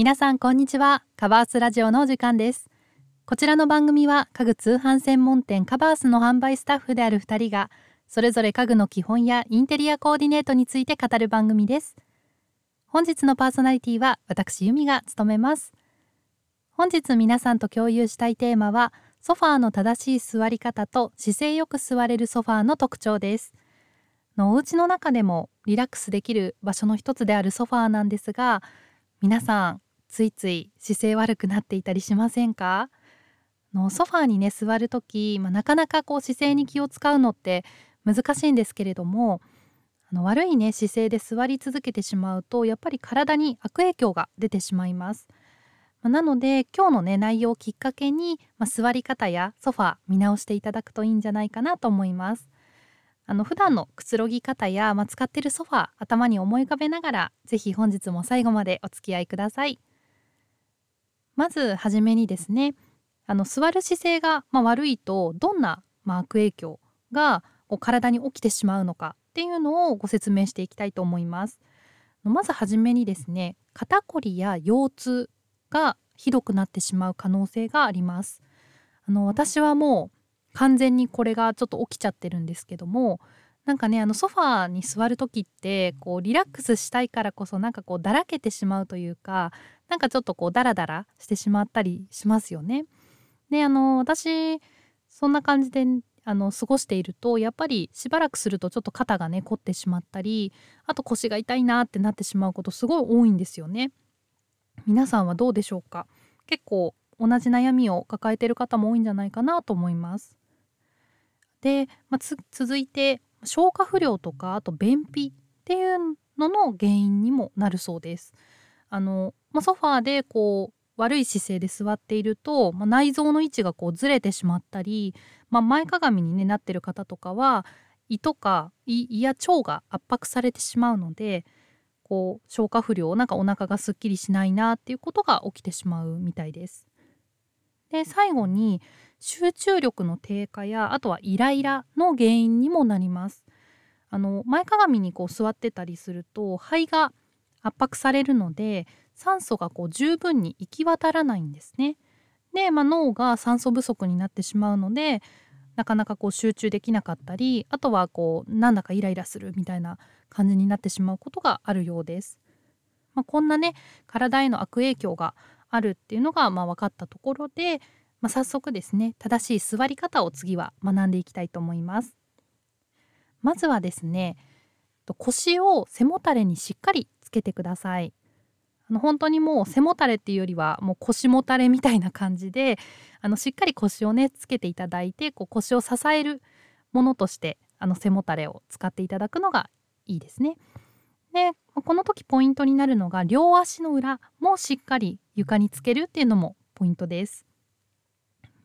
皆さんこんにちは。カバースラジオの時間です。こちらの番組は家具通販専門店カバースの販売スタッフである2人がそれぞれ家具の基本やインテリアコーディネートについて語る番組です。本日のパーソナリティは私由美が務めます。本日皆さんと共有したいテーマはソファーの正しい座り方と姿勢よく座れるソファーの特徴です。のお家の中でもリラックスできる場所の一つであるソファーなんですが皆さんついつい姿勢悪くなっていたりしませんか？のソファーにね座る時、まあ、なかなかこう姿勢に気を使うのって難しいんですけれどもあの悪いね姿勢で座り続けてしまうとやっぱり体に悪影響が出てしまいます。まあ、なので今日のね内容をきっかけに、まあ、座り方やソファー見直していただくといいんじゃないかなと思います。あの普段のくつろぎ方や、まあ、使ってるソファー頭に思い浮かべながら是非本日も最後までお付き合いくださいまずはじめにですねあの座る姿勢が、まあ、悪いとどんな、まあ、悪影響がこう体に起きてしまうのかっていうのをご説明していきたいと思います。まずはじめにですね肩こりや腰痛がひどくなってしまう可能性があります。あの私はもう完全にこれがちょっと起きちゃってるんですけどもなんかねあのソファーに座る時ってこうリラックスしたいからこそなんかこうだらけてしまうというかなんかちょっとこうダラダラしてしまったりしますよね。であの私そんな感じであの過ごしているとやっぱりしばらくするとちょっと肩がね凝ってしまったりあと腰が痛いなってなってしまうことすごい多いんですよね。皆さんはどうでしょうか？結構同じ悩みを抱えている方も多いんじゃないかなと思います。で、まあ、続いて消化不良とかあと便秘っていうのの原因にもなるそうです。あのまあ、ソファーでこう悪い姿勢で座っていると、まあ、内臓の位置がこうずれてしまったり、まあ、前かがみに、ね、なってる方とかは胃とか胃や腸が圧迫されてしまうのでこう消化不良なんかお腹がすっきりしないなっていうことが起きてしまうみたいです。で最後に集中力の低下やあとはイライラの原因にもなりますあの前かがみにこう座ってたりすると肺が圧迫されるので酸素がこう十分に行き渡らないんですねで、まあ、脳が酸素不足になってしまうのでなかなかこう集中できなかったりあとはこうなんだかイライラするみたいな感じになってしまうことがあるようです。まあ、こんなね体への悪影響があるっていうのがまあ分かったところで、まあ、早速ですね正しい座り方を次は学んでいきたいと思います。まずはですね腰を背もたれにしっかりつけてください。あの本当にもう背もたれっていうよりはもう腰もたれみたいな感じであのしっかり腰をねつけていただいてこう腰を支えるものとしてあの背もたれを使っていただくのがいいですね。でこの時ポイントになるのが両足の裏もしっかり床につけるっていうのもポイントです。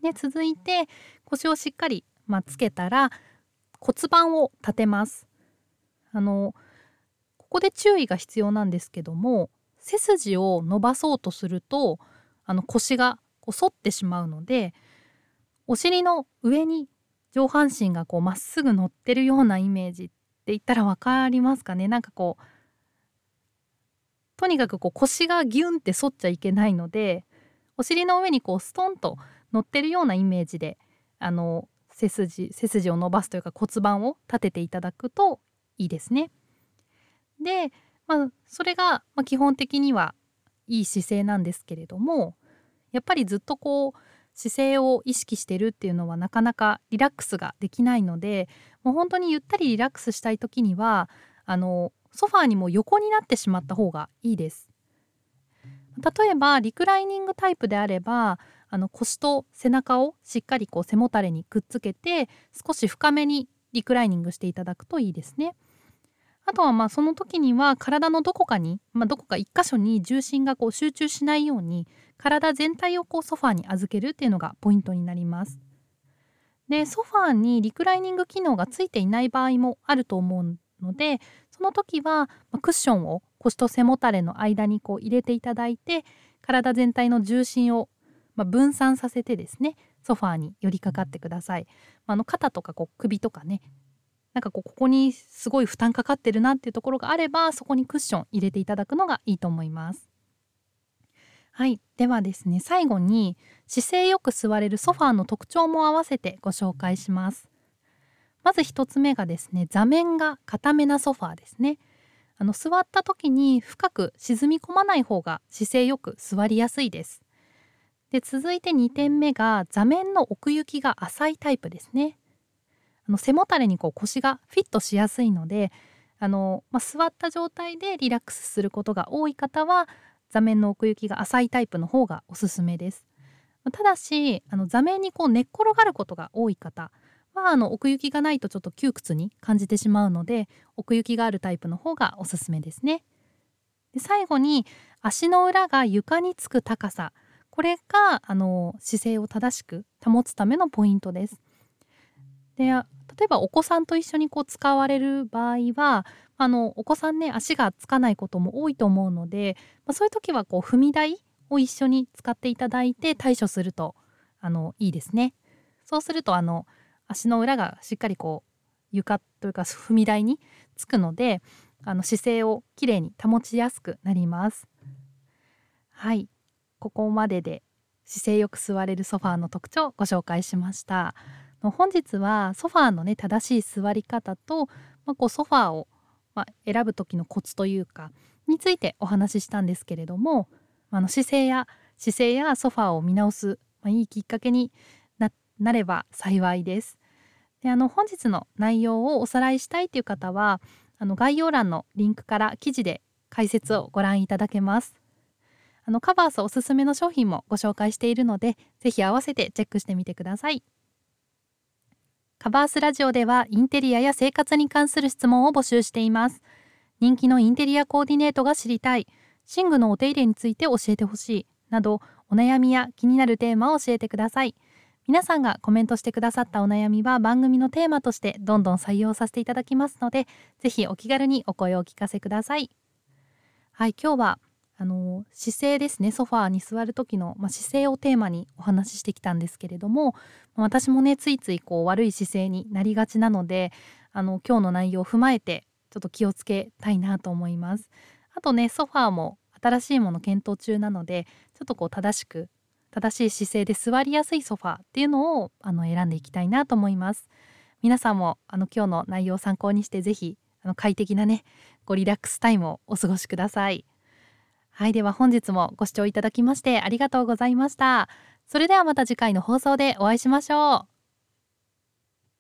で続いて腰をしっかり、まあ、つけたら骨盤を立てます。あのここで注意が必要なんですけども背筋を伸ばそうとするとあの腰がこう反ってしまうのでお尻の上に上半身がこうまっすぐ乗ってるようなイメージって言ったら分かりますかね？なんかこうとにかくこう腰がギュンって反っちゃいけないのでお尻の上にこうストンと乗ってるようなイメージであの背筋背筋を伸ばすというか骨盤を立てていただくといいですね。で、まあ、それが、基本的にはいい姿勢なんですけれどもやっぱりずっとこう姿勢を意識してるっていうのはなかなかリラックスができないのでもう本当にゆったりリラックスしたい時にはあのソファーにも横になってしまった方がいいです。例えばリクライニングタイプであればあの腰と背中をしっかりこう背もたれにくっつけて少し深めにリクライニングしていただくといいですね。あとはまあその時には体のどこかに、まあ、どこか一箇所に重心がこう集中しないように体全体をこうソファーに預けるっていうのがポイントになります。でソファーにリクライニング機能がついていない場合もあると思うんのでその時はクッションを腰と背もたれの間にこう入れていただいて体全体の重心をま分散させてですねソファーに寄りかかってください。あの肩とかこう首とかねなんかこうここにすごい負担かかってるなっていうところがあればそこにクッション入れていただくのがいいと思います。はいではですね最後に姿勢よく座れるソファーの特徴も合わせてご紹介しますまず1つ目がですね座面が固めなソファーですね。あの座った時に深く沈み込まない方が姿勢よく座りやすいです。で続いて2点目が座面の奥行きが浅いタイプですね。あの背もたれにこう腰がフィットしやすいのであの、まあ、座った状態でリラックスすることが多い方は座面の奥行きが浅いタイプの方がおすすめです。ただしあの座面にこう寝っ転がることが多い方はあの奥行きがないとちょっと窮屈に感じてしまうので奥行きがあるタイプの方がおすすめですね。で最後に足の裏が床につく高さこれがあの姿勢を正しく保つためのポイントです。で例えばお子さんと一緒にこう使われる場合はあのお子さんね足がつかないことも多いと思うので、まあ、そういう時はこう踏み台を一緒に使っていただいて対処するとあのいいですね。そうするとあの足の裏がしっかりこう床というか踏み台につくのであの姿勢をきれいに保ちやすくなります。はいここまでで姿勢よく座れるソファーの特徴をご紹介しました。本日はソファーのね正しい座り方と、まあ、こうソファーを、ま、選ぶ時のコツというかについてお話ししたんですけれどもあの姿勢や姿勢やソファーを見直す、まあ、いいきっかけになれば幸いです。であの本日の内容をおさらいしたいという方はあの概要欄のリンクから記事で解説をご覧いただけます。あのカバースおすすめの商品もご紹介しているのでぜひ合わせてチェックしてみてください。カバースラジオではインテリアや生活に関する質問を募集しています。人気のインテリアコーディネートが知りたい、寝具のお手入れについて教えてほしい、などお悩みや気になるテーマを教えてください。皆さんがコメントしてくださったお悩みは番組のテーマとしてどんどん採用させていただきますので、ぜひお気軽にお声をお聞かせください。はい、今日はあの姿勢ですねソファーに座る時の、まあ、姿勢をテーマにお話ししてきたんですけれども私もねついついこう悪い姿勢になりがちなのであの今日の内容を踏まえてちょっと気をつけたいなと思います。あとねソファーも新しいもの検討中なのでちょっとこう正しく正しい姿勢で座りやすいソファーっていうのをあの選んでいきたいなと思います。皆さんもあの今日の内容を参考にして是非あの快適なねごリラックスタイムをお過ごしください。はいでは本日もご視聴いただきましてありがとうございましたそれではまた次回の放送でお会いしましょう